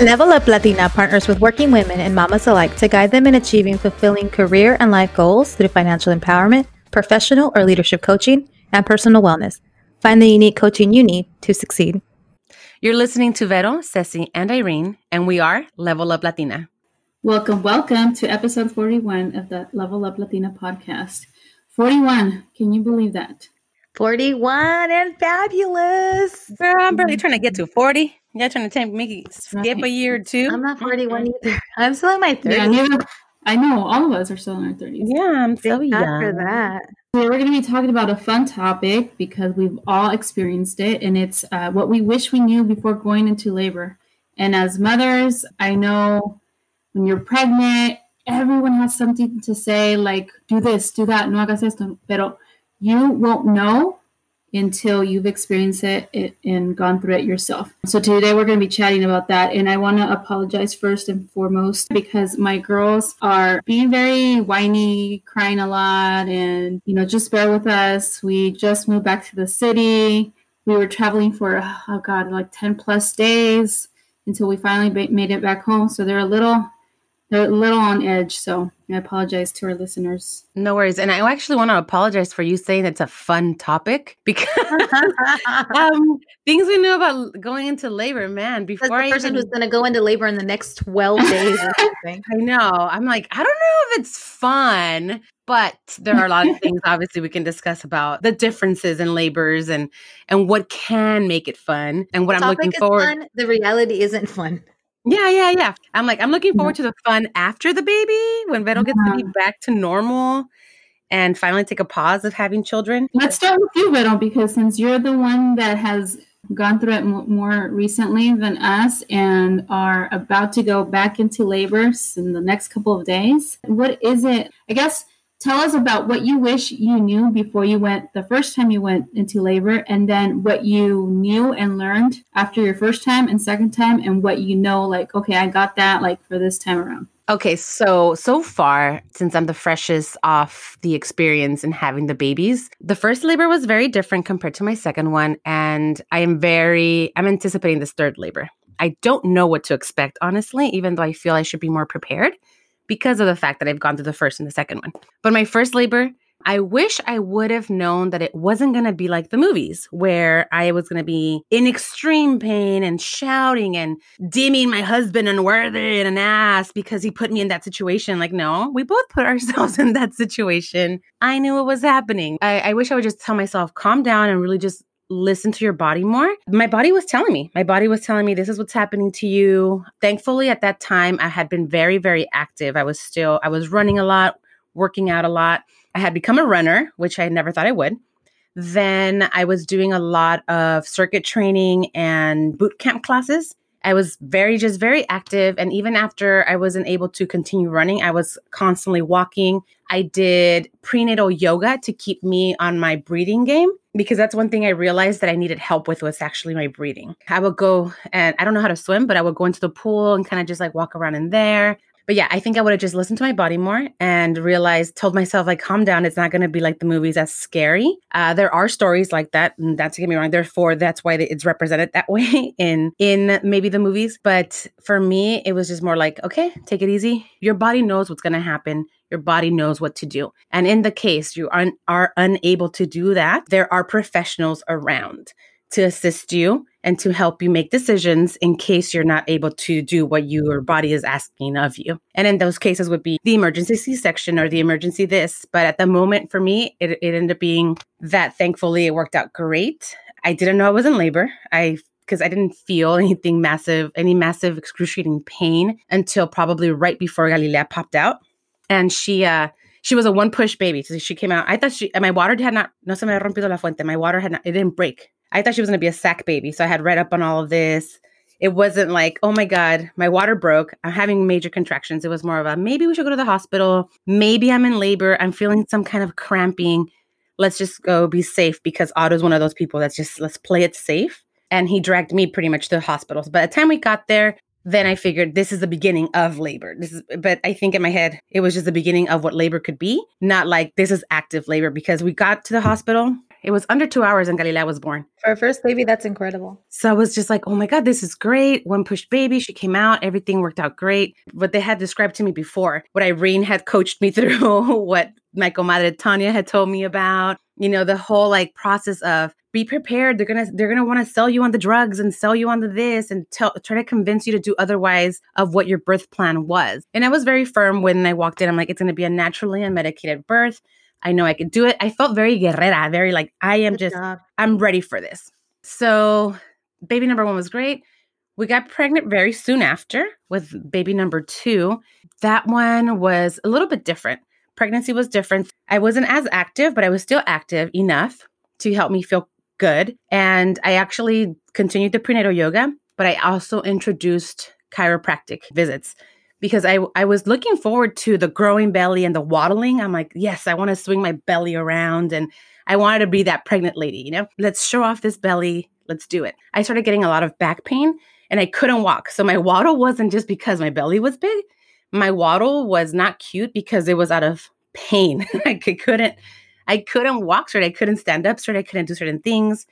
Level Up Latina partners with working women and mamas alike to guide them in achieving fulfilling career and life goals through financial empowerment, professional or leadership coaching, and personal wellness. Find the unique coaching you need to succeed. You're listening to Vero, Ceci, and Irene, and we are Level Up Latina. Welcome, welcome to episode 41 of the Level Up Latina podcast. 41, can you believe that? 41 and fabulous. Girl, I'm barely trying to get to 40. You're trying to take, make it skip a year or two. I'm not 41 either. I'm still in my 30s. Yeah, neither, I know all of us are still in our 30s. Yeah, I'm so Thank God young. for that. Today we're going to be talking about a fun topic because we've all experienced it, and it's uh, what we wish we knew before going into labor. And as mothers, I know when you're pregnant, everyone has something to say, like, do this, do that, no hagas esto. Pero you won't know until you've experienced it and gone through it yourself. So today we're going to be chatting about that. And I want to apologize first and foremost because my girls are being very whiny, crying a lot, and you know, just bear with us. We just moved back to the city. We were traveling for oh god, like 10 plus days until we finally made it back home. So they're a little a little on edge. So I apologize to our listeners. No worries. And I actually want to apologize for you saying it's a fun topic because um, things we knew about going into labor, man, before the I person even, who's going to go into labor in the next 12 days or something. I know. I'm like, I don't know if it's fun, but there are a lot of things obviously we can discuss about the differences in labors and and what can make it fun and what The I'm looking topic is forward. fun, the reality isn't fun. Yeah, yeah, yeah. I'm like, I'm looking forward to the fun after the baby when Vero gets to be back to normal and finally take a pause of having children. Let's start with you, Vero, because since you're the one that has gone through it mo- more recently than us and are about to go back into labor in the next couple of days, what is it? I guess tell us about what you wish you knew before you went the first time you went into labor, and then what you knew and learned after your first time and second time, and what you know, like, okay, I got that, like, for this time around. Okay, so so far, since I'm the freshest off the experience in having the babies, the first labor was very different compared to my second one. And I am very, I'm anticipating this third labor. I don't know what to expect, honestly, even though I feel I should be more prepared because of the fact that I've gone through the first and the second one. But my first labor, I wish I would have known that it wasn't going to be like the movies where I was going to be in extreme pain and shouting and deeming my husband unworthy and an ass because he put me in that situation. Like, no, we both put ourselves in that situation. I knew what was happening. I, I wish I would just tell myself, calm down and really just listen to your body more. My body was telling me, my body was telling me, this is what's happening to you. Thankfully, at that time, I had been very, very active. I was still, I was running a lot, working out a lot. I had become a runner, which I never thought I would. Then I was doing a lot of circuit training and boot camp classes. I was very, just very active. And even after I wasn't able to continue running, I was constantly walking. I did prenatal yoga to keep me on my breathing game because that's one thing I realized that I needed help with was actually my breathing. I would go and I don't know how to swim, but I would go into the pool and kind of just like walk around in there. But yeah, I think I would have just listened to my body more and realized, told myself, like, calm down. It's not going to be like the movies as scary. Uh, there are stories like that. And that's to get me wrong. Therefore, that's why it's represented that way in in maybe the movies. But for me, it was just more like, okay, take it easy. Your body knows what's going to happen. Your body knows what to do. And in the case you un- are unable to do that, there are professionals around to assist you and to help you make decisions in case you're not able to do what your body is asking of you. And in those cases would be the emergency C-section or the emergency this. But at the moment for me, it, it ended up being that thankfully it worked out great. I didn't know I was in labor. I because I didn't feel anything massive, any massive excruciating pain until probably right before Galilea popped out. And she uh she was a one push baby. So she came out. I thought she my water had not no se me rompido la fuente. My water had not it didn't break. I thought she was gonna be a sack baby. So I had read up on all of this. It wasn't like, oh my God, my water broke. I'm having major contractions. It was more of a maybe we should go to the hospital. Maybe I'm in labor. I'm feeling some kind of cramping. Let's just go be safe because Otto's one of those people that's just let's play it safe. And he dragged me pretty much to the hospitals. By the time we got there, then I figured this is the beginning of labor. This is, but I think in my head it was just the beginning of what labor could be, not like this is active labor because we got to the hospital. It was under two hours and Galilea was born. For a first baby, that's incredible. So I was just like, oh my God, this is great. One push baby. She came out. Everything worked out great. What they had described to me before, what Irene had coached me through, what my comadre Tanya had told me about, you know, the whole like process of be prepared. They're gonna they're gonna want to sell you on the drugs and sell you on the this and tell try to convince you to do otherwise of what your birth plan was. And I was very firm when I walked in. I'm like, it's gonna be a naturally unmedicated birth. I know I could do it. I felt very guerrera, very like I am Good just job. I'm ready for this. So baby number one was great. We got pregnant very soon after with baby number two. That one was a little bit different. Pregnancy was different. I wasn't as active, but I was still active enough to help me feel good. And I actually continued the prenatal yoga, but I also introduced chiropractic visits because I, I was looking forward to the growing belly and the waddling. I'm like, yes, I want to swing my belly around and I wanted to be that pregnant lady, you know? Let's show off this belly. Let's do it. I started getting a lot of back pain and I couldn't walk. So my waddle wasn't just because my belly was big. My waddle was not cute because it was out of pain. I couldn't I couldn't walk straight. I couldn't stand up straight. I couldn't do certain things.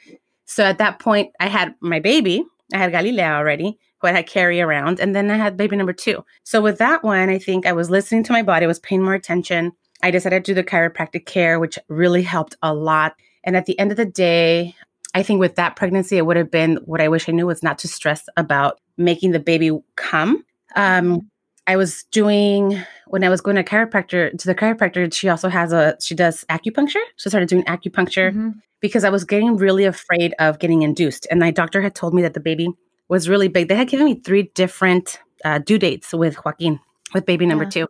So at that point, I had my baby. I had Galilea already, who I had carry around, and then I had baby number two. So with that one, I think I was listening to my body, I was paying more attention. I decided to do the chiropractic care, which really helped a lot. And at the end of the day, I think with that pregnancy, it would have been what I wish I knew was not to stress about making the baby come. Um, I was doing when I was going to chiropractor to the chiropractor. She also has a she does acupuncture. So I started doing acupuncture mm-hmm. because I was getting really afraid of getting induced. And my doctor had told me that the baby was really big. They had given me three different uh, due dates with Joaquin, with baby number yeah. two,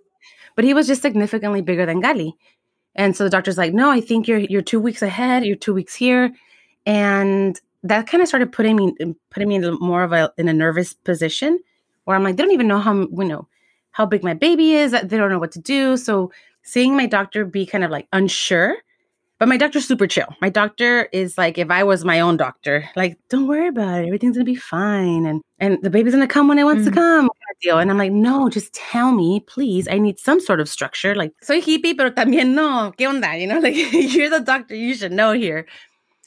but he was just significantly bigger than Gali. And so the doctor's like, "No, I think you're you're two weeks ahead. You're two weeks here," and that kind of started putting me putting me in more of a in a nervous position where I'm like, they don't even know how you know how big my baby is. They don't know what to do. So seeing my doctor be kind of like unsure, but my doctor's super chill. My doctor is like, if I was my own doctor, like, don't worry about it. Everything's gonna be fine. And and the baby's gonna come when it wants mm-hmm. to come. Deal. And I'm like, no, just tell me, please. I need some sort of structure. Like, soy hippie, pero también no. ¿Qué onda? You know, like you're the doctor, you should know here.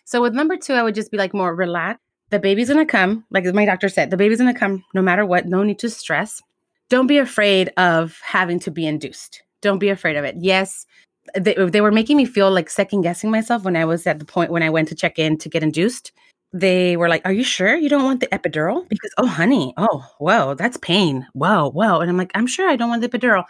So with number two, I would just be like more relaxed. The baby's gonna come, like my doctor said, the baby's gonna come no matter what. No need to stress don't be afraid of having to be induced. Don't be afraid of it. Yes, they, they were making me feel like second guessing myself when I was at the point when I went to check in to get induced. They were like, Are you sure you don't want the epidural? Because, oh, honey, oh, whoa, that's pain. Whoa, whoa. And I'm like, I'm sure I don't want the epidural.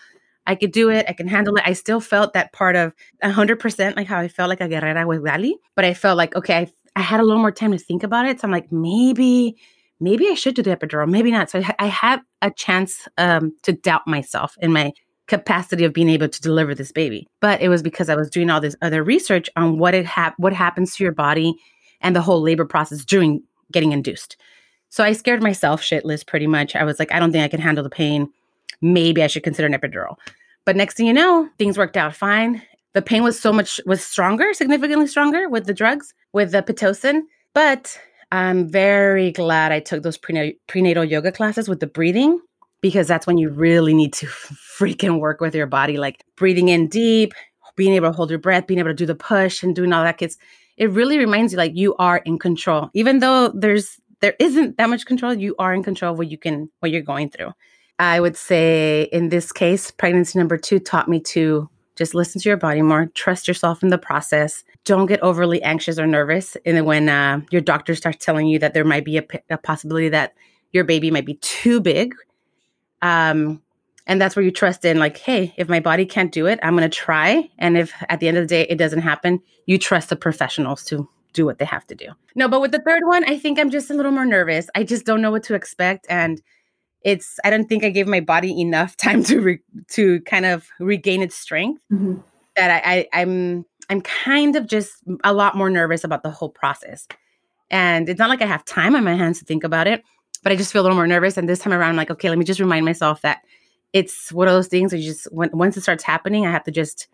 I could do it. I can handle it. I still felt that part of 100% like how I felt like a guerrera with Gali, but I felt like, okay, I, I had a little more time to think about it. So I'm like, maybe maybe I should do the epidural, maybe not. So I, I had a chance um, to doubt myself in my capacity of being able to deliver this baby. But it was because I was doing all this other research on what it hap- what happens to your body and the whole labor process during getting induced. So I scared myself shitless pretty much. I was like, I don't think I can handle the pain. Maybe I should consider an epidural. But next thing you know, things worked out fine. The pain was so much was stronger, significantly stronger with the drugs, with the pitocin. But I'm very glad I took those prenatal yoga classes with the breathing because that's when you really need to freaking work with your body, like breathing in deep, being able to hold your breath, being able to do the push and doing all that. Kids, it really reminds you like you are in control, even though there's there isn't that much control. You are in control of what you can what you're going through. I would say in this case, pregnancy number two taught me to just listen to your body more, trust yourself in the process. Don't get overly anxious or nervous. And when uh, your doctor starts telling you that there might be a, a, possibility that your baby might be too big, um, and that's where you trust in, like, hey, if my body can't do it, I'm going to try. And if at the end of the day it doesn't happen, you trust the professionals to do what they have to do. No, but with the third one, I think I'm just a little more nervous. I just don't know what to expect. And it's I don't think I gave my body enough time to re, to kind of regain its strength. Mm-hmm. That I, I I'm I'm kind of just a lot more nervous about the whole process. And it's not like I have time on my hands to think about it, but I just feel a little more nervous. And this time around, I'm like, okay, let me just remind myself that it's one of those things that you just when, once it starts happening, I have to just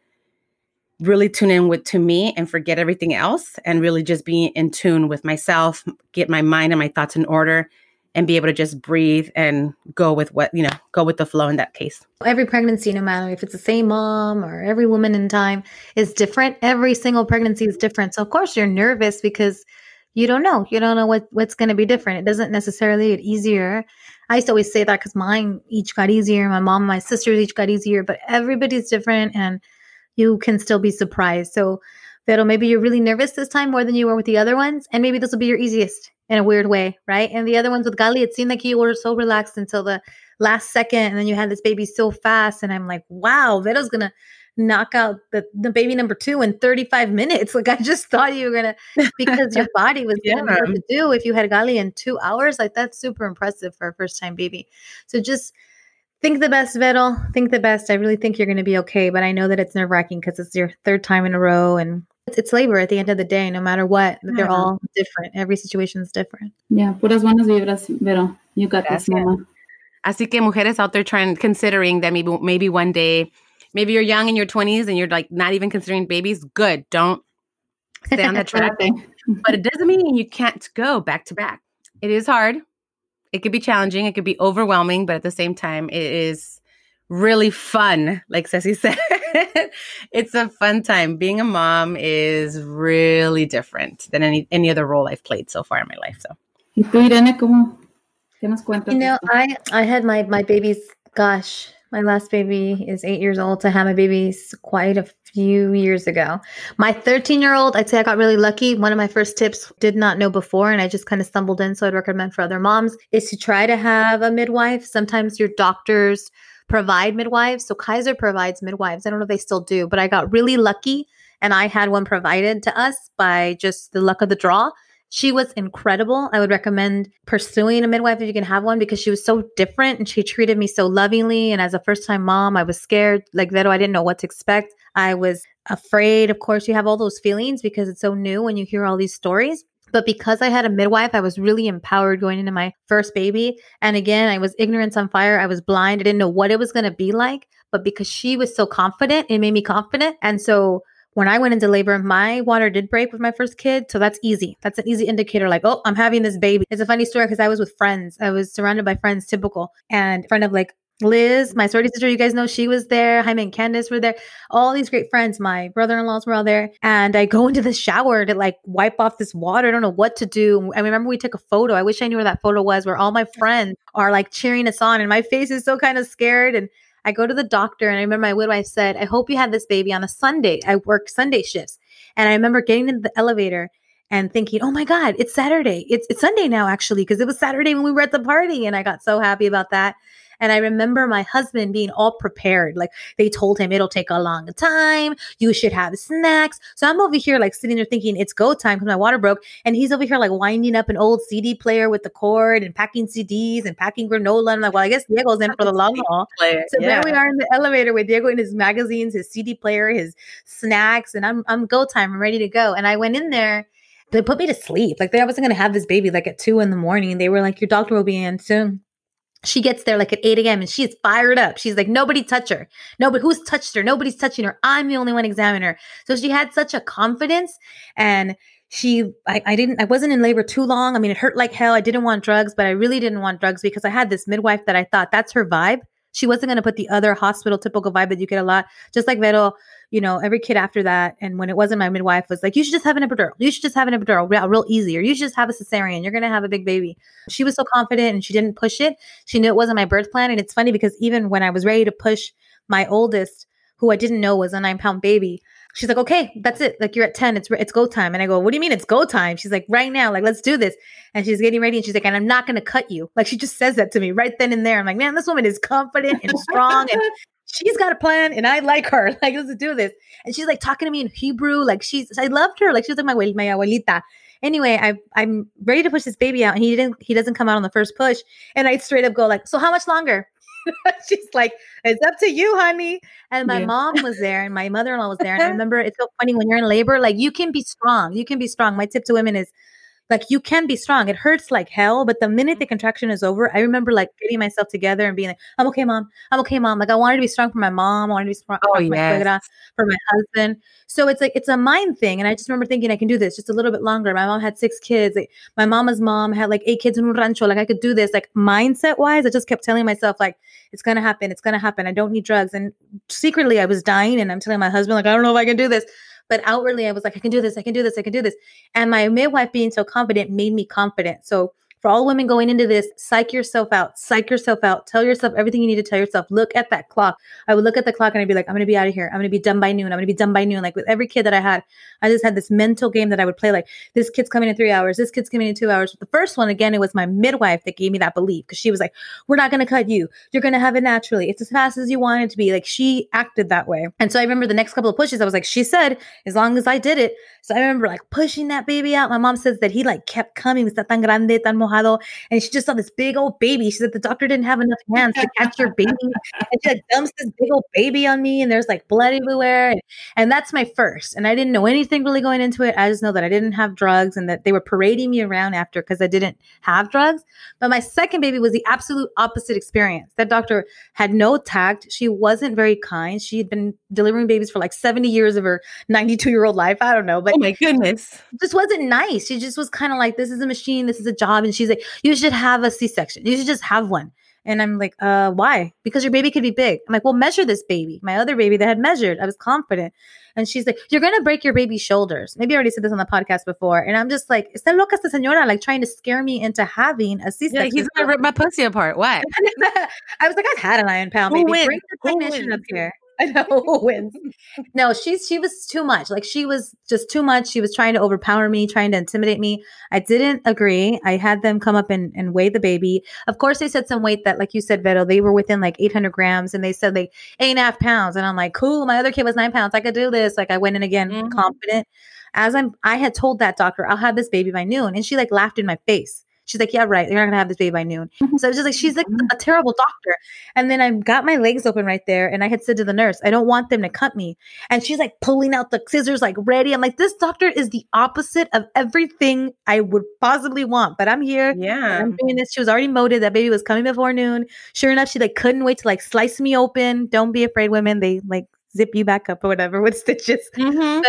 really tune in with to me and forget everything else and really just be in tune with myself, get my mind and my thoughts in order and be able to just breathe and go with what, you know, go with the flow in that case. Every pregnancy, no matter if it's the same mom or every woman in time, is different. Every single pregnancy is different. So, of course, you're nervous because you don't know. You don't know what, what's going to be different. It doesn't necessarily get easier. I used to always say that because mine each got easier. My mom and my sisters each got easier, but everybody's different and you can still be surprised. So, Vero, maybe you're really nervous this time more than you were with the other ones. And maybe this will be your easiest in a weird way, right? And the other ones with Gali, it seemed like you were so relaxed until the last second. And then you had this baby so fast. And I'm like, wow, Vero's going to knock out the, the baby number two in 35 minutes. Like I just thought you were going to, because your body was going yeah. to do if you had Gali in two hours. Like that's super impressive for a first time baby. So just, think the best, Vero. Think the best. I really think you're going to be okay, but I know that it's nerve wracking because it's your third time in a row, and it's, it's, labor at the end of the day. No matter what, yeah. they're all different. Every situation is different. Yeah, puras buenas vibras, Vero. You got Gracias. this, mama. Así que mujeres out there trying, considering that maybe maybe one day, maybe you're young in your 20s and you're like not even considering babies. Good, don't stay on that track. but it doesn't mean you can't go back to back. It is hard it could be challenging, it could be overwhelming, but at the same time, it is really fun. Like Ceci said, it's a fun time. Being a mom is really different than any any other role I've played so far in my life. So, ¿Y tú, Irene, cómo? ¿Qué nos cuentas? You know, I I had my my babies. Gosh, my last baby is eight years old. I had my babies quite a few years ago. My 13 year old, I'd say I got really lucky. One of my first tips did not know before, and I just kind of stumbled in. So I'd recommend for other moms is to try to have a midwife. Sometimes your doctors provide midwives. So Kaiser provides midwives. I don't know if they still do, but I got really lucky and I had one provided to us by just the luck of the draw. She was incredible. I would recommend pursuing a midwife if you can have one because she was so different and she treated me so lovingly. And as a first time mom, I was scared. Like Vero, I didn't know what to expect. I was afraid. Of course, you have all those feelings because it's so new when you hear all these stories. But because I had a midwife, I was really empowered going into my first baby. And again, I was ignorance on fire. I was blind. I didn't know what it was going to be like. But because she was so confident, it made me confident. And so when I went into labor, my water did break with my first kid. So that's easy. That's an easy indicator. Like, oh, I'm having this baby. It's a funny story because I was with friends. I was surrounded by friends, typical. And friend of like Liz, my sorority sister, you guys know she was there. Jaime and Candace were there. All these great friends. My brother-in-laws were all there. And I go into the shower to like wipe off this water. I don't know what to do. I remember we took a photo. I wish I knew where that photo was, where all my friends are like cheering us on, and my face is so kind of scared. And I go to the doctor and I remember my midwife said, I hope you had this baby on a Sunday. I work Sunday shifts. And I remember getting into the elevator and thinking, oh my God, it's Saturday. It's, it's Sunday now, actually, because it was Saturday when we were at the party. And I got so happy about that. And I remember my husband being all prepared. Like they told him it'll take a long time. You should have snacks. So I'm over here like sitting there thinking it's go time because my water broke. And he's over here like winding up an old CD player with the cord and packing CDs and packing granola. And I'm like, well, I guess Diego's in for the long haul. Player. So yeah. there we are in the elevator with Diego and his magazines, his CD player, his snacks, and I'm I'm go time. I'm ready to go. And I went in there they put me to sleep. Like they wasn't gonna have this baby like at two in the morning. They were like, Your doctor will be in soon she gets there like at 8 a.m. and she is fired up. She's like, nobody touch her. Nobody who's touched her. Nobody's touching her. I'm the only one examining her. So she had such a confidence and she I, I didn't I wasn't in labor too long. I mean, it hurt like hell. I didn't want drugs, but I really didn't want drugs because I had this midwife that I thought that's her vibe. She wasn't going to put the other hospital typical vibe that you get a lot. Just like Vero, you know, every kid after that, and when it wasn't my midwife, was like, you should just have an epidural. You should just have an epidural, real, real easy, or you should just have a cesarean. You're going to have a big baby. She was so confident and she didn't push it. She knew it wasn't my birth plan. And it's funny because even when I was ready to push my oldest, who I didn't know was a nine pound baby, she's like, okay, that's it. Like you're at 10, it's, it's go time. And I go, what do you mean it's go time? She's like, right now, like, let's do this. And she's getting ready and she's like, and I'm not going to cut you. Like she just says that to me right then and there. I'm like, man, this woman is confident and strong and she's got a plan and I like her. Like, let's do this. And she's like talking to me in Hebrew. Like she's, I loved her. Like she was like my, my abuelita. Anyway, I, I'm ready to push this baby out and he didn't, he doesn't come out on the first push. And I straight up go like, so how much longer? She's like, it's up to you, honey. And my yeah. mom was there and my mother in law was there. And I remember it's so funny when you're in labor, like you can be strong. You can be strong. My tip to women is like you can be strong. It hurts like hell, but the minute the mm-hmm. contraction is over, I remember like getting myself together and being like, "I'm okay, mom. I'm okay, mom." Like I wanted to be strong for my mom. I wanted to be strong Oh, uh, for my yes. suegra, for my husband. So it's like it's a mind thing, and I just remember thinking I can do this just a little bit longer. My mom had six kids. Like, my mama's mom had like eight kids in un rancho. Like I could do this. Like mindset wise, I just kept telling myself like it's gonna happen. It's gonna happen. I don't need drugs. And secretly, I was dying, and I'm telling my husband like I don't know if I can do this. But outwardly, I was like, I can do this. I can do this. I can do this. And my midwife being so confident made me confident. So for all women going into this, psych yourself out, psych yourself out, tell yourself everything you need to tell yourself. Look at that clock. I would look at the clock and I'd be like, I'm gonna be out of here. I'm gonna be done by noon. I'm gonna be done by noon. Like with every kid that I had, I just had this mental game that I would play. Like this kid's coming in three hours. This kid's coming in two hours. The first one, again, it was my midwife that gave me that belief because she was like, We're not gonna cut you. You're gonna have it naturally. It's as fast as you want it to be. Like she acted that way. And so I remember the next couple of pushes, I was like, She said, as long as I did it. So I remember like pushing that baby out. My mom says that he like kept coming, está tan grande, tan mojado. And she just saw this big old baby. She said the doctor didn't have enough hands to catch your baby. And she like dumps this big old baby on me, and there's like blood everywhere. And, and that's my first. And I didn't know anything really going into it. I just know that I didn't have drugs and that they were parading me around after because I didn't have drugs. But my second baby was the absolute opposite experience. That doctor had no tact. She wasn't very kind. She had been delivering babies for like 70 years of her 92 year old life. I don't know, but Oh my goodness. just wasn't nice. She just was kind of like, this is a machine, this is a job. And she's like, you should have a C section. You should just have one. And I'm like, uh, why? Because your baby could be big. I'm like, well, measure this baby. My other baby that had measured, I was confident. And she's like, you're going to break your baby's shoulders. Maybe I already said this on the podcast before. And I'm just like, está loca esta señora, like trying to scare me into having a C-section. Yeah, he's gonna rip my pussy apart. What? I was like, I've had a nine pound Who baby. wins? Bring the Who technician up here. I know who wins. No, she's she was too much. Like she was just too much. She was trying to overpower me, trying to intimidate me. I didn't agree. I had them come up and, and weigh the baby. Of course, they said some weight that, like you said, Vero, they were within like 800 grams, and they said like eight and a half pounds. And I'm like, cool. My other kid was nine pounds. I could do this. Like I went in again, Mhm. confident. As I'm, I had told that doctor, I'll have this baby by noon, and she like laughed in my face. She's like, yeah, right. You're not gonna have this baby by noon. So I was just like, she's like a terrible doctor. And then I got my legs open right there, and I had said to the nurse, I don't want them to cut me. And she's like pulling out the scissors, like ready. I'm like, this doctor is the opposite of everything I would possibly want. But I'm here. Yeah. I'm doing this. She was already moated. That baby was coming before noon. Sure enough, she like couldn't wait to like slice me open. Don't be afraid, women. They like zip you back up or whatever with stitches Mhm.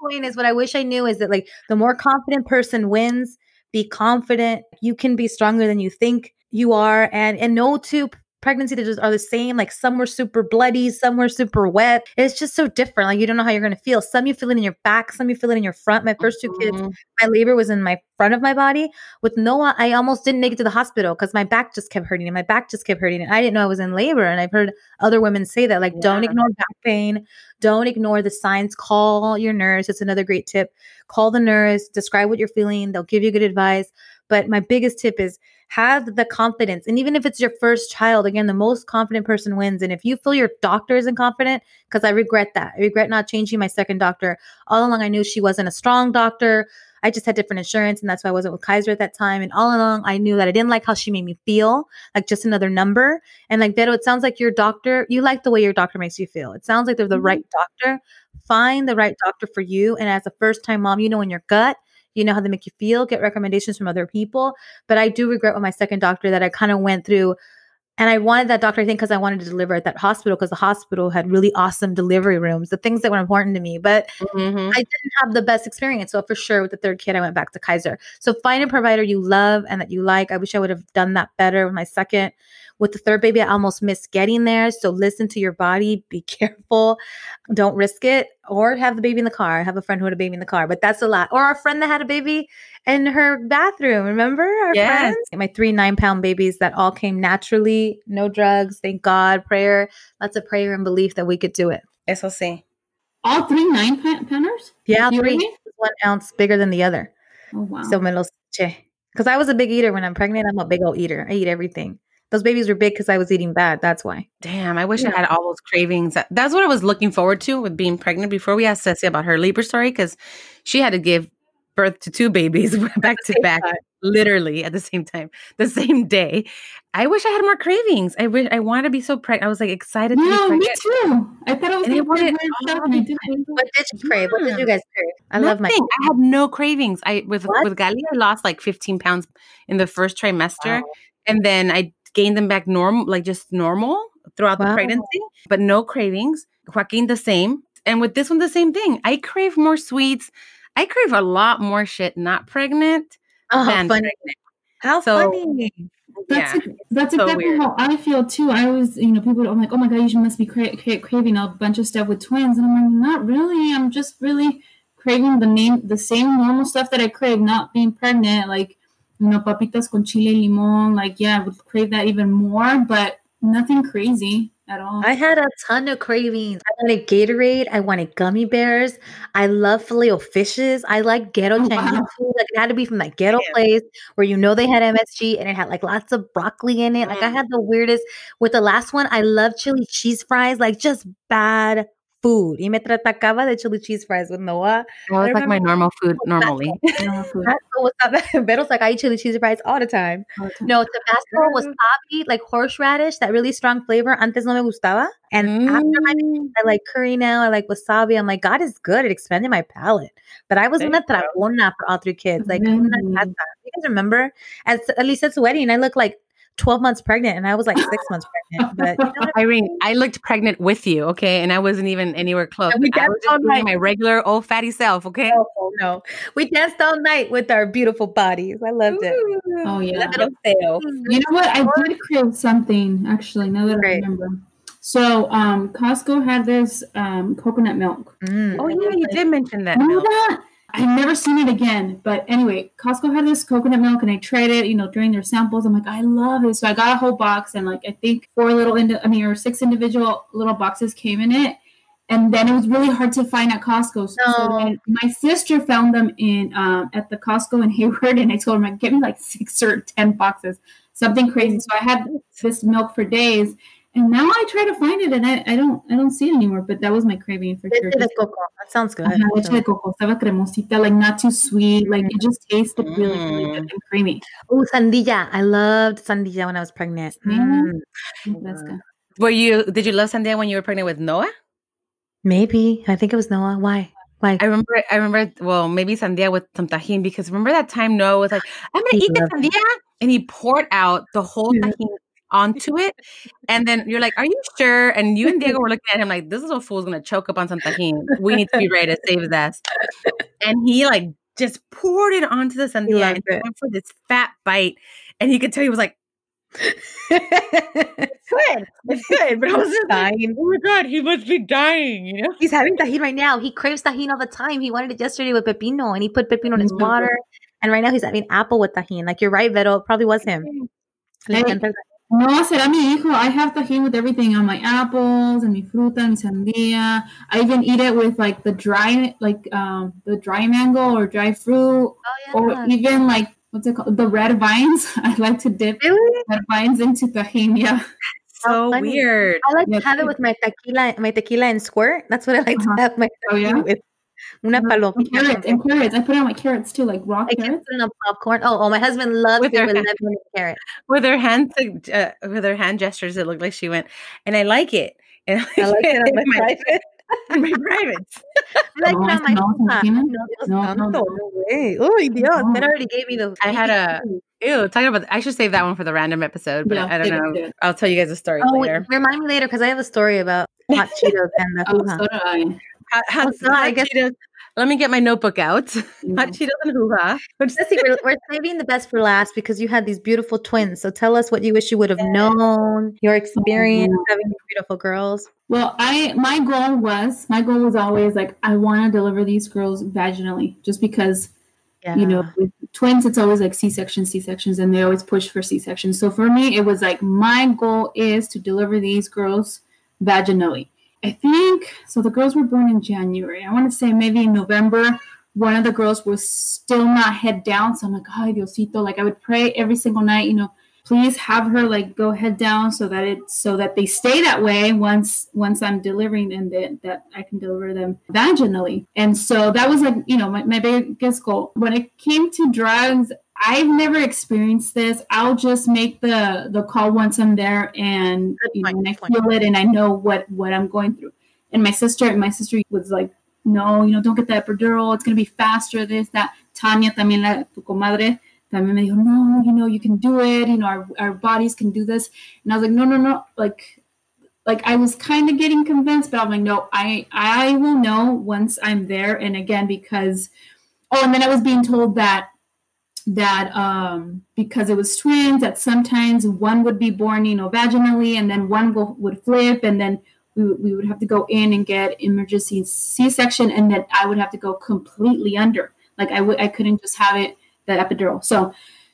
point is what I wish I knew is that like the more confident person wins, be confident. You can be stronger than you think you are. And and no two pregnancy that just are the same. Like some were super bloody, some were super wet. It's just so different. Like you don't know how you're gonna feel. Some you feel it in your back, some you feel it in your front. My first two kids, Mhm. my labor was in my front of my body. With Noah, I almost didn't make it to the hospital because my back just kept hurting and my back just kept hurting. And I didn't know I was in labor. And I've heard other women say that, like, don't ignore back pain, don't ignore the signs. Call your nurse. It's another great tip. Call the nurse, describe what you're feeling. They'll give you good advice. But my biggest tip is have the confidence. And even if it's your first child, again, the most confident person wins. And if you feel your doctor isn't confident, because I regret that. I regret not changing my second doctor. All along, I knew she wasn't a strong doctor. I just had different insurance, and that's why I wasn't with Kaiser at that time. And all along, I knew that I didn't like how she made me feel, like just another number. And like Vero, it sounds like your doctor, you like the way your doctor makes you feel. It sounds like they're the Mhm. right doctor. Find the right doctor for you. And as a first time mom, you know in your gut, you know how they make you feel, get recommendations from other people. But I do regret with my second doctor that I kind of went through. And I wanted that doctor, I think, because I wanted to deliver at that hospital because the hospital had really awesome delivery rooms, the things that were important to me. But Mhm. I didn't have the best experience. So for sure, with the third kid, I went back to Kaiser. So find a provider you love and that you like. I wish I would have done that better with my second. With the third baby, I almost missed getting there. So listen to your body. Be careful. Don't risk it. Or have the baby in the car. I have a friend who had a baby in the car, but that's a lot. Or a friend that had a baby in her bathroom. Remember our Yes. friends? My three nine pound babies that all came naturally, no drugs. Thank God. Prayer. Lots of prayer and belief that we could do it. Eso sí. All three nine pa- pounders? Yeah, You three. One ounce bigger than the other. Oh wow. So me los eché. Because I was a big eater when I'm pregnant. I'm a big old eater. I eat everything. Those babies were big because I was eating bad. That's why. Damn, I wish Yeah. I had all those cravings. That's what I was looking forward to with being pregnant before we asked Ceci about her labor story because she had to give birth to two babies back to back, literally at the same time, the same day. I wish I had more cravings. I wish I wanted to be so pregnant. I was like excited. Yeah, to be me too. I thought I was And I wanted crave weird stuff all and I didn't. What did you crave? What did you guys crave? I love my. I had no cravings. I with What? with Gali, I lost like 15 pounds in the first trimester, Wow. and then I gained them back normal, like just normal throughout the pregnancy, but no cravings. Joaquin the same, and with this one the same thing. I crave more sweets. I crave a lot more shit not pregnant Oh, how than funny! pregnant. How So, funny! That's yeah, ex- that's so exactly weird. how I feel too. I was, you know, people. I'm like, oh my god, you must be cra- cra- craving a bunch of stuff with twins, and I'm like, not really. I'm just really craving the name, the same normal stuff that I crave, not being pregnant. Like, you know, papitas con chile limon. Like, yeah, I would crave that even more, but nothing crazy at all. I had a ton of cravings. I wanted Gatorade. I wanted gummy bears. I love filet o fishes. I like ghetto Oh, Chinese wow. food. Like it had to be from that ghetto Yeah. place where you know they had MSG and it had like lots of broccoli in it. Like I Mm. had the weirdest. With the last one, I love chili cheese fries. Like just bad food. Y me tratacaba de chili cheese fries with Noah. that was like my normal food normally. No food Tabasco was not like I eat chili cheese fries all the time. all the time. No, Tabasco was mm. wasabi, like horseradish, that really strong flavor. Antes no me gustaba. And after my Mm. I like curry now. I like wasabi. I'm like, God is good. It expanded my palate. But I was There una tragona for all three kids. Like, una mm. you guys remember? At, at least at wedding, I look like 12 months pregnant and I was like six months pregnant. But you know what? Irene, I looked pregnant with you, okay, and I wasn't even anywhere close. And we I was danced all night. my regular old fatty self, okay. Oh, no. We danced all night with our beautiful bodies. I loved it. Oh yeah. Little fail. You know what? I did crave something actually. Now that I remember. So, um, Costco had this um, coconut milk. Mm. Oh yeah, you did mention that. Remember Milk. that? I've never seen it again. But anyway, Costco had this coconut milk, and I tried it. You know, during their samples, I'm like, I love it. So I got a whole box, and like I think four little, indi- I mean, or six individual little boxes came in it. And then it was really hard to find at Costco. So, so No. then my sister found them in um, at the Costco in Hayward, and I told her, like, get me like six or ten boxes, something crazy. So I had this milk for days, and now I try to find it, and I, I don't I don't see it anymore. But that was my craving for sure. Leche de coco. That sounds good. Ajá, leche de coco, estaba cremosita, like not too sweet, like it just tasted really, really Mm. good and creamy. Oh, sandilla. I loved sandilla when I was pregnant. Mhm. Mm. Fresca. Were you? Did you love Sandia when you were pregnant with Noah? Maybe. I think it was Noah. Why? Why? I remember. I remember. Well, maybe Sandia with some tajin because remember that time Noah was like, "I'm gonna eat the loved Sandia," and he poured out the whole Yeah. Onto it, and then you're like, "Are you sure?" And you and Diego were looking at him like, "This little fool's gonna choke up on some tajin. We need to be ready to save his ass." And he like just poured it onto the Sandia and went for this fat bite, and you could tell he was like, "It's good, it's good," but I was just like, Dying. "Oh my god, he must be dying," you know. He's having tajin right now. He craves tajin all the time. He wanted it yesterday with pepino, and he put pepino in his water. And right now he's having apple with tajin. Like you're right, Vero. It probably was him. Le Hey. encanta el No, será mi hijo. I have tajin with everything on my apples and mi fruta, mi sandía. I even eat it with like the dry, like um, the dry mango or dry fruit, Oh, or even like what's it called, the red vines. I like to dip Really? red vines into tajin. Yeah. So funny. weird. I like Yeah, to have it with my tequila, my tequila and squirt. That's what I like Uh-huh. to have my Oh, yeah? tajin with. Una And carrots and carrots. I put on my carrots too, like raw I carrots. it on popcorn. Oh, oh, my husband loves With it her with hand. lemon and carrot. with her hand uh, with her hand gestures, it looked like she went, and I like it. And I like it on my private. on my privates. I like No, it on my no. No, No, no, way. Oh, Dios. No. Ben already gave me the. I had a- Ew, talking about I should save that one for the random episode, but Yeah, I don't know. it. I'll tell you guys a story Oh, wait, later. remind me later because I have a story about hot Cheetos and the Oh, so do I. Hot, hot, Oh, God, I guess- Cheetos. Let me get my notebook out. Hot Yeah. Cheetos and hoo-ha. Which- we're, we're saving the best for last because you had these beautiful twins. So tell us what you wish you would have known, your experience mm-hmm. having these beautiful girls. Well, I my goal was my goal was always like I want to deliver these girls vaginally, just because Yeah. you know with twins it's always like c-sections c-sections and they always push for c-sections so for me it was like my goal is to deliver these girls vaginally i think so the girls were born in january. I want to say maybe in november one of the girls was still not head down so i'm like ay diosito. Like i would pray every single night you know please have her like go head down so that it so that they stay that way once once i'm delivering and that, that i can deliver them vaginally and so that was like you know my, my biggest goal when it came to drugs I've never experienced this. I'll just make the the call once I'm there, and you know, and I feel it, and I know what what I'm going through. And my sister, my sister was like, "No, you know, don't get the epidural. It's gonna be faster. This, that." Tanya, también la tu comadre, me dijo, "No, you know, you can do it. You know, our our bodies can do this." And I was like, "No, no, no." Like, like I was kind of getting convinced, but I'm like, "No, I I will know once I'm there." And again, because oh, and then I was being told that that um, because it was twins, that sometimes one would be born, you know, vaginally, and then one will, would flip, and then we, we would have to go in and get emergency C-section, and then I would have to go completely under. Like I would, I couldn't just have it that epidural. So,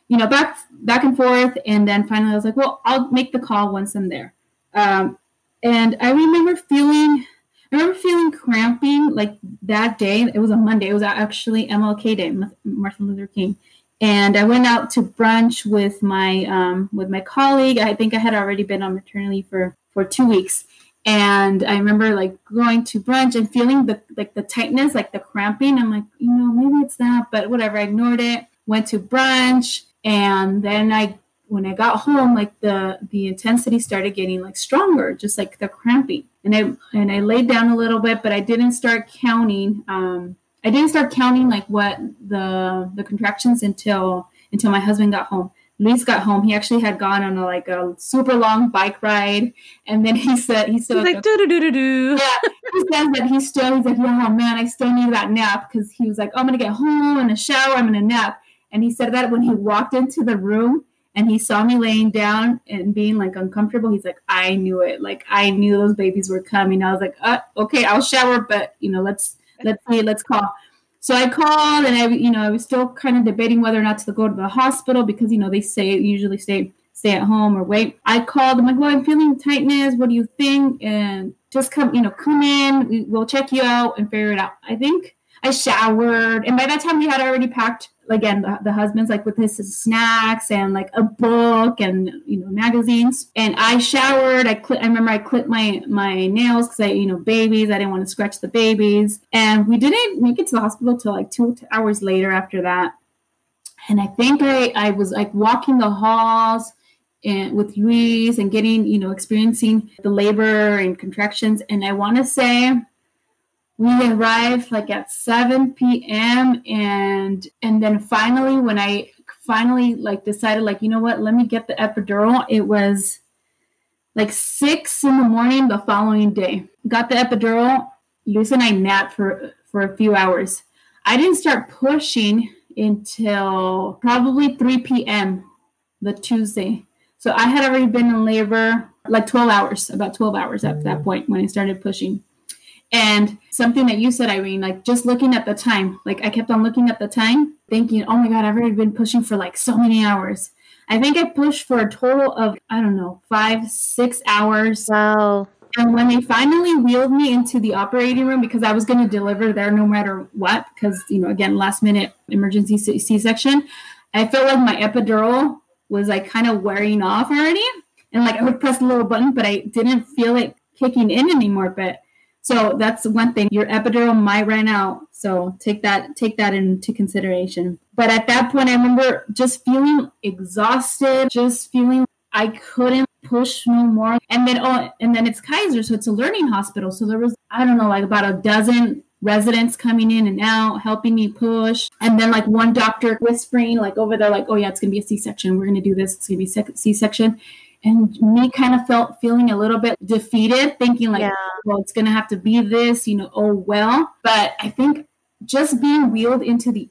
you know, back back and forth, and then finally I was like, well, I'll make the call once I'm there. Um, and I remember feeling I remember feeling cramping like that day. It was a Monday. It was actually MLK Day, Martin Luther King and I went out to brunch with my um, with my colleague. I think I had already been on maternity for for two weeks, and I remember like going to brunch and feeling the like the tightness, like the cramping. I'm like, you know, maybe it's that, but whatever. I ignored it. Went to brunch, and then I when I got home, like the the intensity started getting like stronger, just like the cramping. And I and I laid down a little bit, but I didn't start counting. Um, I didn't start counting like what the the contractions until until my husband got home. Luis got home. He actually had gone on a like a super long bike ride, and then he said he still like do do do do do. Yeah, he says that he still he's like, oh man, I still need that nap because he was like, oh, I'm gonna get home and a shower, I'm gonna nap, and he said that when he walked into the room and he saw me laying down and being like uncomfortable. He's like, I knew it, like I knew those babies were coming. I was like, uh, okay, I'll shower, but you know, let's let's see, let's call. So I called and I, you know, I was still kind of debating whether or not to go to the hospital because, you know, they say usually stay stay at home or wait. I called. I'm like, well, I'm feeling tightness. What do you think? And just come, you know, come in. We, we'll check you out and figure it out. I think I showered, and by that time we had already packed again the, the husband's like with his, snacks and like a book and you know magazines. And i showered i cl- i remember i clipped my my nails because i you know babies i didn't want to scratch the babies. And we didn't make it to the hospital till like two hours later after that. And i think i i was like walking the halls and with Luis and getting you know experiencing the labor and contractions. And i want to say we arrived like at 7 p.m and and then finally when i finally like decided like you know what? Let me get the epidural it was like six in the morning the following day. Got the epidural. Luis and i napped for for a few hours. I didn't start pushing until probably 3 p.m the tuesday. So i had already been in labor like 12 hours about 12 hours at that mm. point when i started pushing and something that you said, Irene, like just looking at the time, like I kept on looking at the time, thinking, oh my God, I've already been pushing for like so many hours. I think I pushed for a total of, I don't know, five, six hours. Wow. And when they finally wheeled me into the operating room, because I was going to deliver there no matter what, because, you know, again, last minute emergency C section, I felt like my epidural was like kind of wearing off already. And like I would press a little button, but I didn't feel it kicking in anymore. But so that's one thing. Your epidural might run out. So take that take that into consideration. But at that point I remember just feeling exhausted, just feeling I couldn't push no more. And then oh and then it's Kaiser, so it's a learning hospital. So there was I don't know, like about a dozen residents coming in and out, helping me push. And then like one doctor whispering like over there, like, oh yeah, it's gonna be a C-section. We're gonna do this. It's gonna be C-section and me kind of felt feeling a little bit defeated thinking like yeah. well it's gonna have to be this you know oh well but i think just being wheeled into the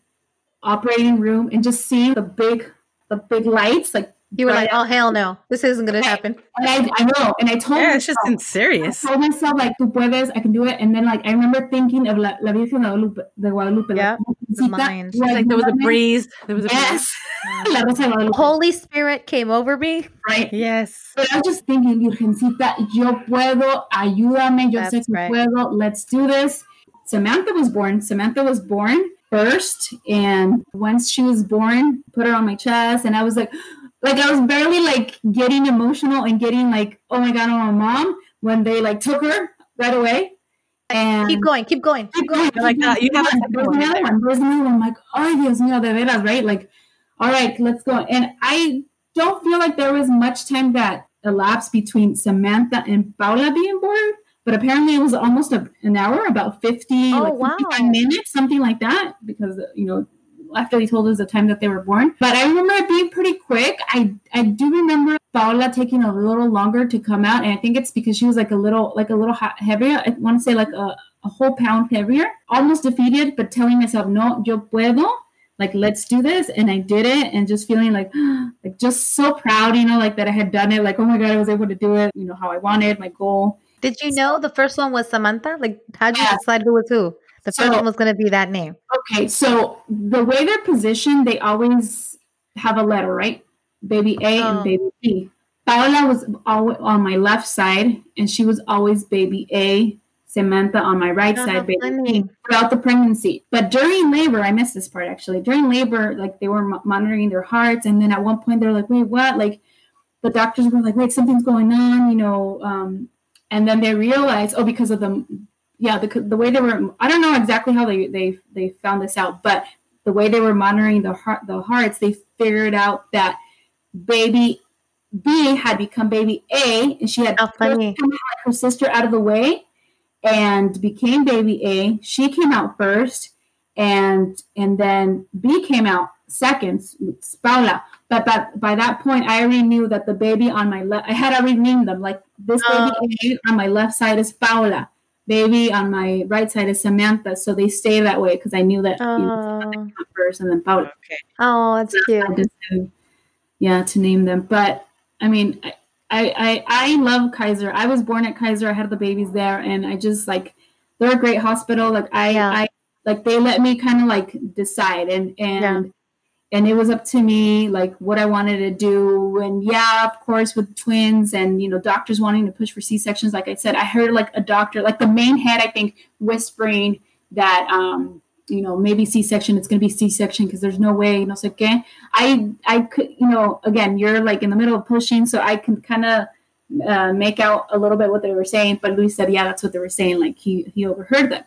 operating room and just seeing the big the big lights like you were like, "Oh hell no, this isn't going to happen." And I, I know, and I told yeah, myself, it's just serious. I told myself like, "Tu puedes, I can do it." And then like I remember thinking of La, La Virgen de Guadalupe, de Guadalupe. Yeah, like, mind. Like, like there was a breeze. There was a yes. breeze. Holy Spirit came over me. Right. Yes. But I was just thinking, Virgencita, yo puedo, ayúdame, yo sé que right. puedo. Let's do this. Samantha was born. Samantha was born first, and once she was born, put her on my chest, and I was like like I was barely like getting emotional and getting like, oh my god, I'm a mom when they like took her right away. And keep going, keep going, keep going. You're like, uh, you have there's another one. There's another one. I'm like, oh, Dios mío, de veras, right? Like, all right, let's go. And I don't feel like there was much time that elapsed between Samantha and Paula being born, but apparently it was almost a, an hour, about 50, oh, like 55 wow. minutes, something like that, because, you know, after they told us the time that they were born. But I remember it being pretty quick. I I do remember Paula taking a little longer to come out, and I think it's because she was like a little like a little heavier. I want to say like a, a whole pound heavier. Almost defeated, but telling myself, no, yo puedo. Like let's do this, and I did it, and just feeling like, like just so proud, you know, like that I had done it. Like oh my god, I was able to do it. You know how I wanted, my goal. Did you know the first one was Samantha? Like, how did you yeah. decide who was who? The first so, one was going to be that name. Okay, so the way they're positioned, they always have a letter, right? Baby A oh. and baby B. Paola was always on my left side, and she was always baby A. Samantha on my right oh, side, baby B, throughout the pregnancy. But during labor, I missed this part actually. During labor, like they were monitoring their hearts, and then at one point they're like, "Wait, what?" Like the doctors were like, "Wait, something's going on," you know. Um, and then they realized, oh, because of the yeah, the, the way they were, I don't know exactly how they, they, they found this out, but the way they were monitoring the heart, the hearts, they figured out that baby B had become baby A, and she had oh, come her sister out of the way and became baby A. She came out first, and and then B came out second, Paula. But, but by that point, I already knew that the baby on my left, I had already named them. Like this baby oh. on my left side is Paula baby on my right side is Samantha. So they stay that way because I knew that oh. you know, first and then Paula. Okay. Oh, that's cute. To, yeah, to name them. But I mean, I, I, I love Kaiser. I was born at Kaiser. I had the babies there, and I just like they're a great hospital. Like I, yeah. I like they let me kind of like decide and and. Yeah and it was up to me like what i wanted to do. And yeah of course with twins and you know doctors wanting to push for c-sections like i said i heard like a doctor like the main head i think whispering that um you know maybe c-section it's going to be c-section because there's no way no sé qué. I i could you know again you're like in the middle of pushing so i can kind of uh, make out a little bit what they were saying but luis said yeah that's what they were saying like he he overheard them.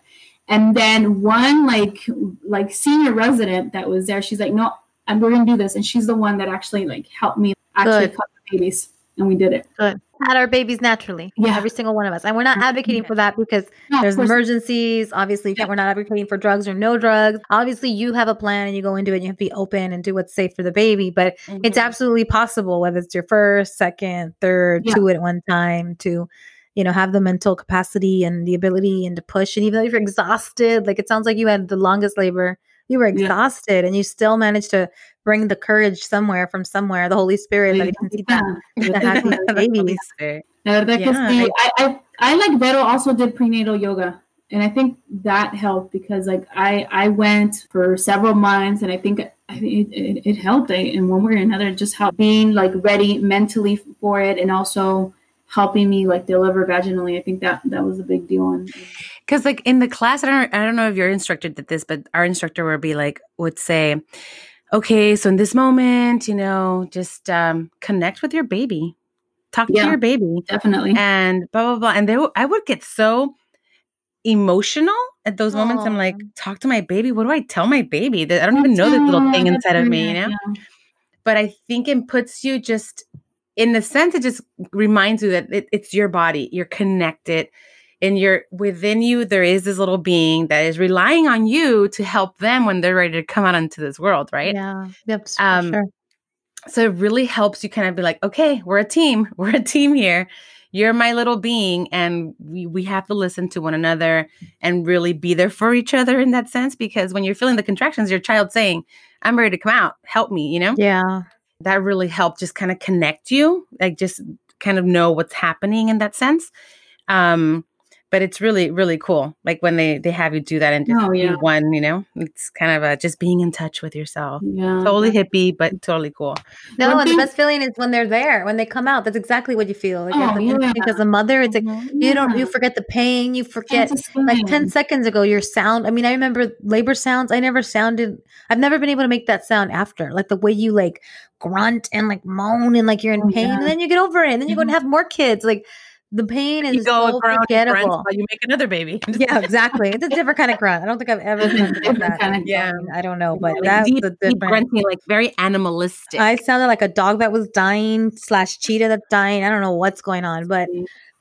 And then one like like senior resident that was there she's like no and we're gonna do this. And she's the one that actually like helped me actually Good. cut the babies. And we did it. Good. Had our babies naturally. Yeah. Every single one of us. And we're not advocating for that because no, there's emergencies. Obviously, yeah. we're not advocating for drugs or no drugs. Obviously, you have a plan and you go into it and you have to be open and do what's safe for the baby. But mm-hmm. it's absolutely possible, whether it's your first, second, third, yeah. two at one time, to you know have the mental capacity and the ability and to push and even though you're exhausted like it sounds like you had the longest labor you were exhausted yeah. and you still managed to bring the courage somewhere from somewhere, the Holy Spirit that can see that the happy babies. yeah. I, I, I like Vero also did prenatal yoga. And I think that helped because like I I went for several months and I think I think it, it, it helped I, in one way or another just helped being like ready mentally for it and also helping me like deliver vaginally. I think that that was a big deal. And, because like in the class, I don't I don't know if your instructor did this, but our instructor would be like would say, okay, so in this moment, you know, just um, connect with your baby, talk yeah, to your baby, definitely, and blah blah blah. And they, I would get so emotional at those Aww. moments. I'm like, talk to my baby. What do I tell my baby? That I don't even know this little thing inside of me, you know. Yeah. But I think it puts you just in the sense. It just reminds you that it, it's your body. You're connected and you're within you there is this little being that is relying on you to help them when they're ready to come out into this world right? Yeah. Yep um, sure. so it really helps you kind of be like okay we're a team. We're a team here. You're my little being and we, we have to listen to one another and really be there for each other in that sense because when you're feeling the contractions your child saying i'm ready to come out. Help me you know? Yeah. That really helped just kind of connect you like just kind of know what's happening in that sense. Um but it's really really cool like when they they have you do that and just Oh, be yeah. one you know it's kind of uh, just being in touch with yourself Yeah. totally hippie but totally cool No, One and the thing- best feeling is when they're there, when they come out. That's exactly what you feel. Like, Oh, as, yeah. as a mother, it's like Mhm. you don't you forget the pain, you forget like 10 seconds ago your sound i mean i remember labor sounds i never sounded i've never been able to make that sound after like the way you like grunt and like moan and like you're in Oh, pain yeah. and then you get over it and then you're going to Mhm. have more kids like the pain you is go so around and grunt forgettable. while you make another baby. Yeah exactly. It's a different kind of grunt. I don't think i've ever grunted like Different that. kind of Yeah. i don't know but like that's deep, a deep different grunting like very animalistic. I sounded like a dog that was dying slash cheetah that's dying. I don't know what's going on, but.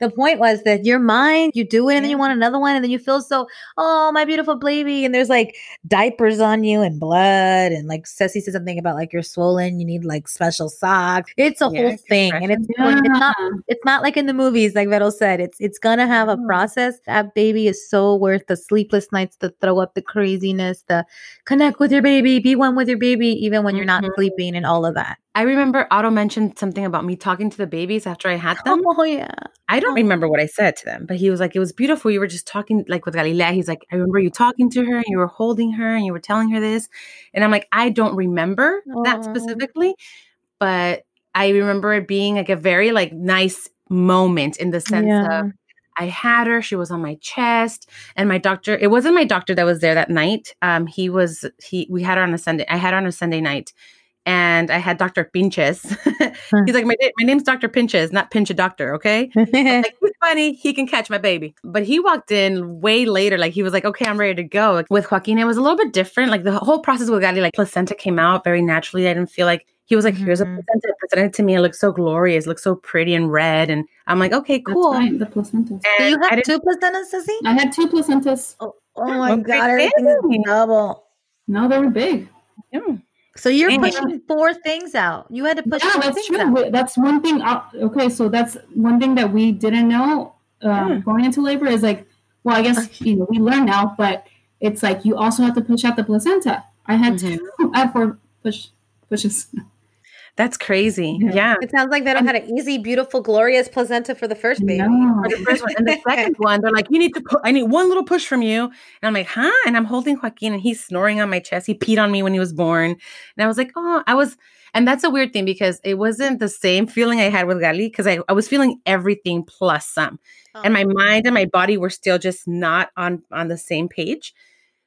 The point was that your mind, you do it and then you want another one and then you feel so, oh, my beautiful baby. And there's like diapers on you and blood. And like Ceci said something about like you're swollen, you need like special socks. It's a Yeah, whole thing. And it's, Yeah. it's not it's not like in the movies, like Vettel said. It's it's gonna have a process. That baby is so worth the sleepless nights, the throw up, the craziness, the connect with your baby, be one with your baby, even when you're not Mhm. sleeping and all of that. I remember otto mentioned something about me talking to the babies after i had them Oh yeah. I don't remember what I said to them, but he was like, it was beautiful. You were just talking like with Galilea. He's like, I remember you talking to her and you were holding her and you were telling her this. And I'm like, I don't remember that specifically, but I remember it being like a very like nice moment in the sense Yeah. of I had her, she was on my chest, and my doctor, it wasn't my doctor that was there that night. Um, he was he we had her on a Sunday. I had her on a Sunday night. And I had Dr. Pinches. He's like, my, my name's Dr. Pinches, not Pinch a Doctor, okay? Like, he's funny. He can catch my baby. But he walked in way later. Like he was like, okay, I'm ready to go. Like, with Joaquin, it was a little bit different. Like the whole process with Gali, like placenta came out very naturally. I didn't feel like he was like, here's a Mhm. placenta. Presented to me. It looked so glorious. It looked so pretty and red. And I'm like, okay, That's cool. right, the placentas. Do you I have two placentas, Ceci? I had two placentas. Oh, oh my Okay, god, everything really? is double. No, they were big. Yeah. So you're Dang. pushing four things out. You had to push yeah, that's things true. out. That's one thing. uh, Okay, so that's one thing that we didn't know um, Yeah. going into labor is like, well, I guess you know we learn now, but it's like you also have to push out the placenta. I had Mhm. two, I had four push pushes. That's crazy. Yeah. Yeah. It sounds like they don't had an easy, beautiful, glorious placenta for the first baby. No. For the first one. And the second one, they're like, you need to put, I need one little push from you. And I'm like, huh? And I'm holding Joaquin and he's snoring on my chest. He peed on me when he was born. And I was like, oh, I was, and that's a weird thing because it wasn't the same feeling I had with Gali because I, I was feeling everything plus some. And oh. my mind and my body were still just not on on the same page.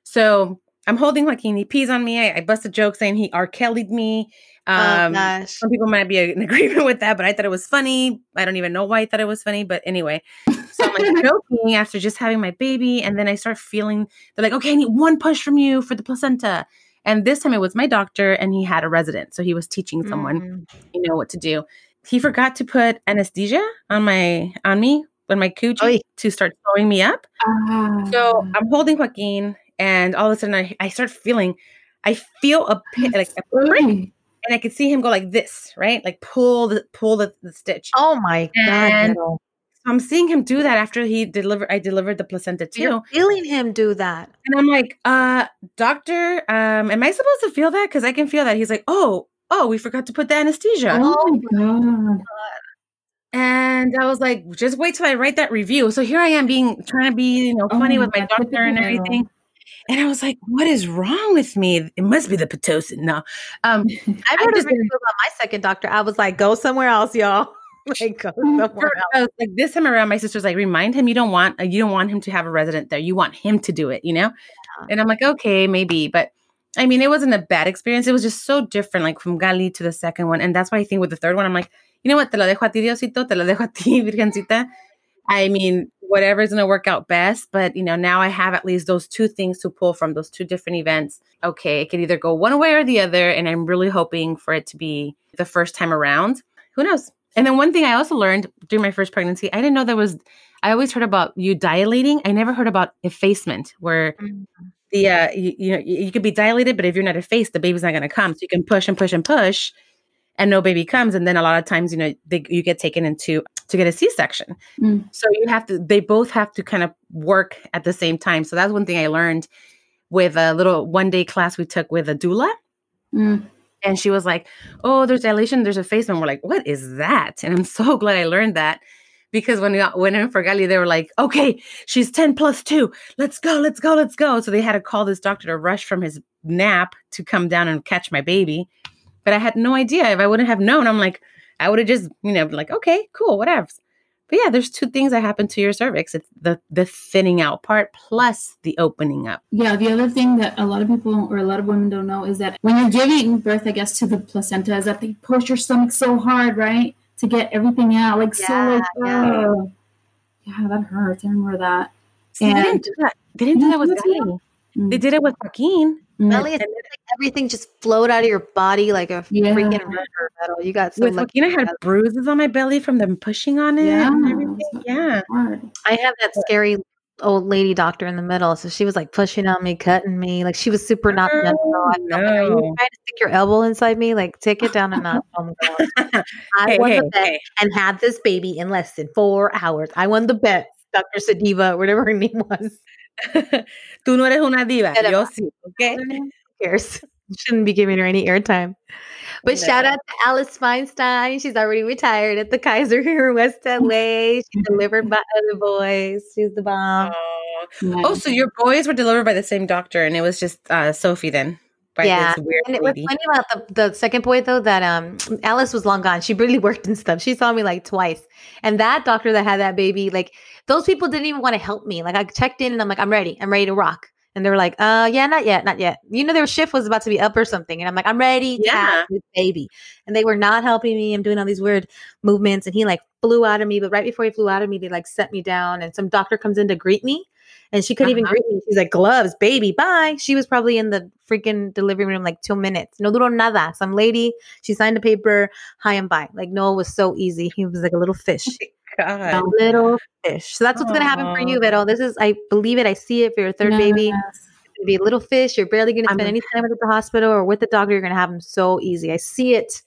So I'm holding Joaquin. He pees on me. I, I bust a joke saying he R. Kelly'd me. Um, oh some people might be in agreement with that, but I thought it was funny. I don't even know why I thought it was funny, but anyway. So I'm like joking after just having my baby, and then I start feeling they're like, okay, I need one push from you for the placenta. And this time it was my doctor, and he had a resident, so he was teaching someone, Mm. you know, what to do. He forgot to put anesthesia on my on me when my coochie Oy. to start sewing me up. Ah. So I'm holding Joaquin, and all of a sudden I, I start feeling, I feel a pit, like a prick and I could see him go like this, right? Like pull the pull the, the stitch. Oh my god. And-. So I'm seeing him do that after he delivered. I delivered the placenta too, You're feeling him do that. and I'm like, uh, doctor, um, am I supposed to feel that? Because I can feel that. He's like, oh, oh, we forgot to put the anesthesia. Oh my god. And I was like, just wait till I write that review. So here I am being trying to be, you know, Oh funny my with my God, doctor and everything. And I was like, what is wrong with me? It must be the Pitocin. No. Um, I I just review about my second doctor. I was like, go somewhere else, y'all. like go somewhere else. Like this time around, my sister's like, remind him you don't want uh, you don't want him to have a resident there. You want him to do it, you know. And I'm like, okay, maybe, but I mean, it wasn't a bad experience. It was just so different, like from Gali to the second one, and that's why I think with the third one, I'm like, you know what? Te lo dejo a ti, Diosito. Te lo dejo a ti, Virgencita. I mean, whatever's gonna work out best. But you know, now I have at least those two things to pull from those two different events. Okay, it could either go one way or the other, and I'm really hoping for it to be the first time around. Who knows? And then one thing I also learned during my first pregnancy, I didn't know there was. I always heard about you dilating. I never heard about effacement, where Mm. the uh, you, you know you, you could be dilated, but if you're not effaced, the baby's not going to come. So you can push and push and push, and no baby comes. And then a lot of times, you know, they, you get taken into to get a C-section. Mm. So you have to. They both have to kind of work at the same time. So that's one thing I learned with a little one day class we took with a doula. Mm. And she was like, "Oh, there's dilation, there's effacement." We're like, "What is that?" And I'm so glad I learned that because when we got, went in for Gali, they were like, okay, she's 10 plus two. Let's go, let's go, let's go. So they had to call this doctor to rush from his nap to come down and catch my baby. But I had no idea. If I wouldn't have known, I'm like, I would have just, you know, like, okay, cool, whatever. But yeah, there's two things that happen to your cervix. It's the the thinning out part plus the opening up. Yeah, the other thing that a lot of people or a lot of women don't know is that when you're giving birth, I guess, to the placenta, is that they push your stomach so hard, right? To get everything out. Like Yeah, so like, yeah. oh. yeah, that hurts. I remember that. See, they didn't And- do that. They didn't do that with Yeah, Gali. Mm. They did it with Joaquin. Mm. Belly, it's like everything just flowed out of your body like a Yeah. freaking river. Metal. You got so with lucky. Joaquin, I had bruises on my belly from them pushing on it and Yeah. everything. Yeah. I have that scary old lady doctor in the middle, so she was like pushing on me, cutting me. Like she was super not Oh, gentle. I felt like, Are you no. trying to stick your elbow inside me? Like take it down a notch. Oh. I Hey, won hey, the bet hey. and had this baby in less than four hours. I won the bet. Dr. Sadiva, whatever her name was. Tú no eres una diva. Yo sí, okay? Who cares? Shouldn't be giving her any airtime. But shout out to Alice Feinstein. She's already retired at the Kaiser here in West LA. She delivered by other boys. She's the bomb. Oh. Yeah. Oh, so your boys were delivered by the same doctor, and it was just uh, Sophie then, Yeah, And it was funny about the, the second boy though that um Alice was long gone. She barely worked and stuff. She saw me like twice. And that doctor that had that baby, like those people didn't even want to help me. Like I checked in and I'm like, I'm ready. I'm ready to rock. And they were like, uh yeah, not yet, not yet. You know, their shift was about to be up or something. And I'm like, I'm ready to Yeah. baby. And they were not helping me. I'm doing all these weird movements. And he like flew out of me. But right before he flew out of me, they like set me down. And some doctor comes in to greet me. And she couldn't even Uh-huh. greet me. She's like, gloves, baby, bye. She was probably in the freaking delivery room like two minutes. No duro nada. Some lady, she signed a paper, hi and bye. Like Noah was so easy. He was like a little fish. A little fish. So that's what's gonna happen for Aw. you, Vero. This is I believe it. I see it for your third baby. Yes. It's gonna be a little fish. You're barely gonna spend I'm- any time at the hospital or with the doctor. You're gonna have them so easy. I see it.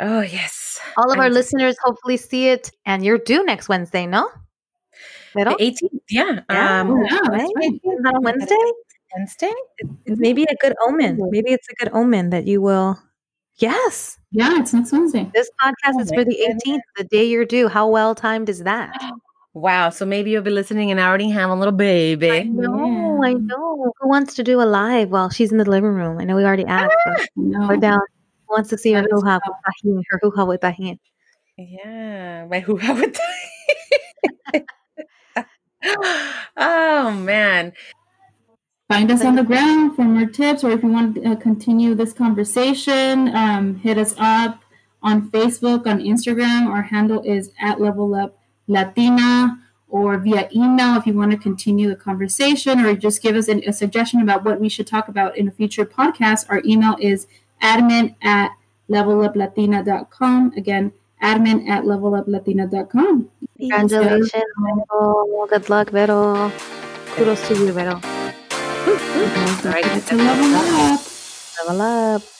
Oh, yes. All of our I'm- listeners hopefully see it. And you're due next Wednesday, no? Vero? The 18th, yeah. Yeah. Um, Oh, yeah, right? right. On Wednesday? Wednesday? It's maybe a good omen. Maybe it's a good omen that you will. Yes, Yeah, it's next Wednesday. this podcast Oh is for the goodness. 18th, the day you're due. How well timed is that? Wow. So maybe you'll be listening and I already have a little baby. No, I Yeah. I know. Who wants to do a live while she's in the living room? I know we already asked, but No. we're down. Who wants to see her That is hoo-ha with tajin, her hoo-ha with tajin? Yeah. My who how would Oh man. Find us on the ground for more tips, or if you want to uh, continue this conversation, um, hit us up on Facebook, on Instagram. Our handle is at Level Up Latina, or via email if you want to continue the conversation, or just give us an, a suggestion about what we should talk about in a future podcast. Our email is admin at leveluplatina.com. Again, admin at leveluplatina.com. Congratulations, Vero. Good luck, Vero. Kudos to you, Vero. All right, To level up. Level up.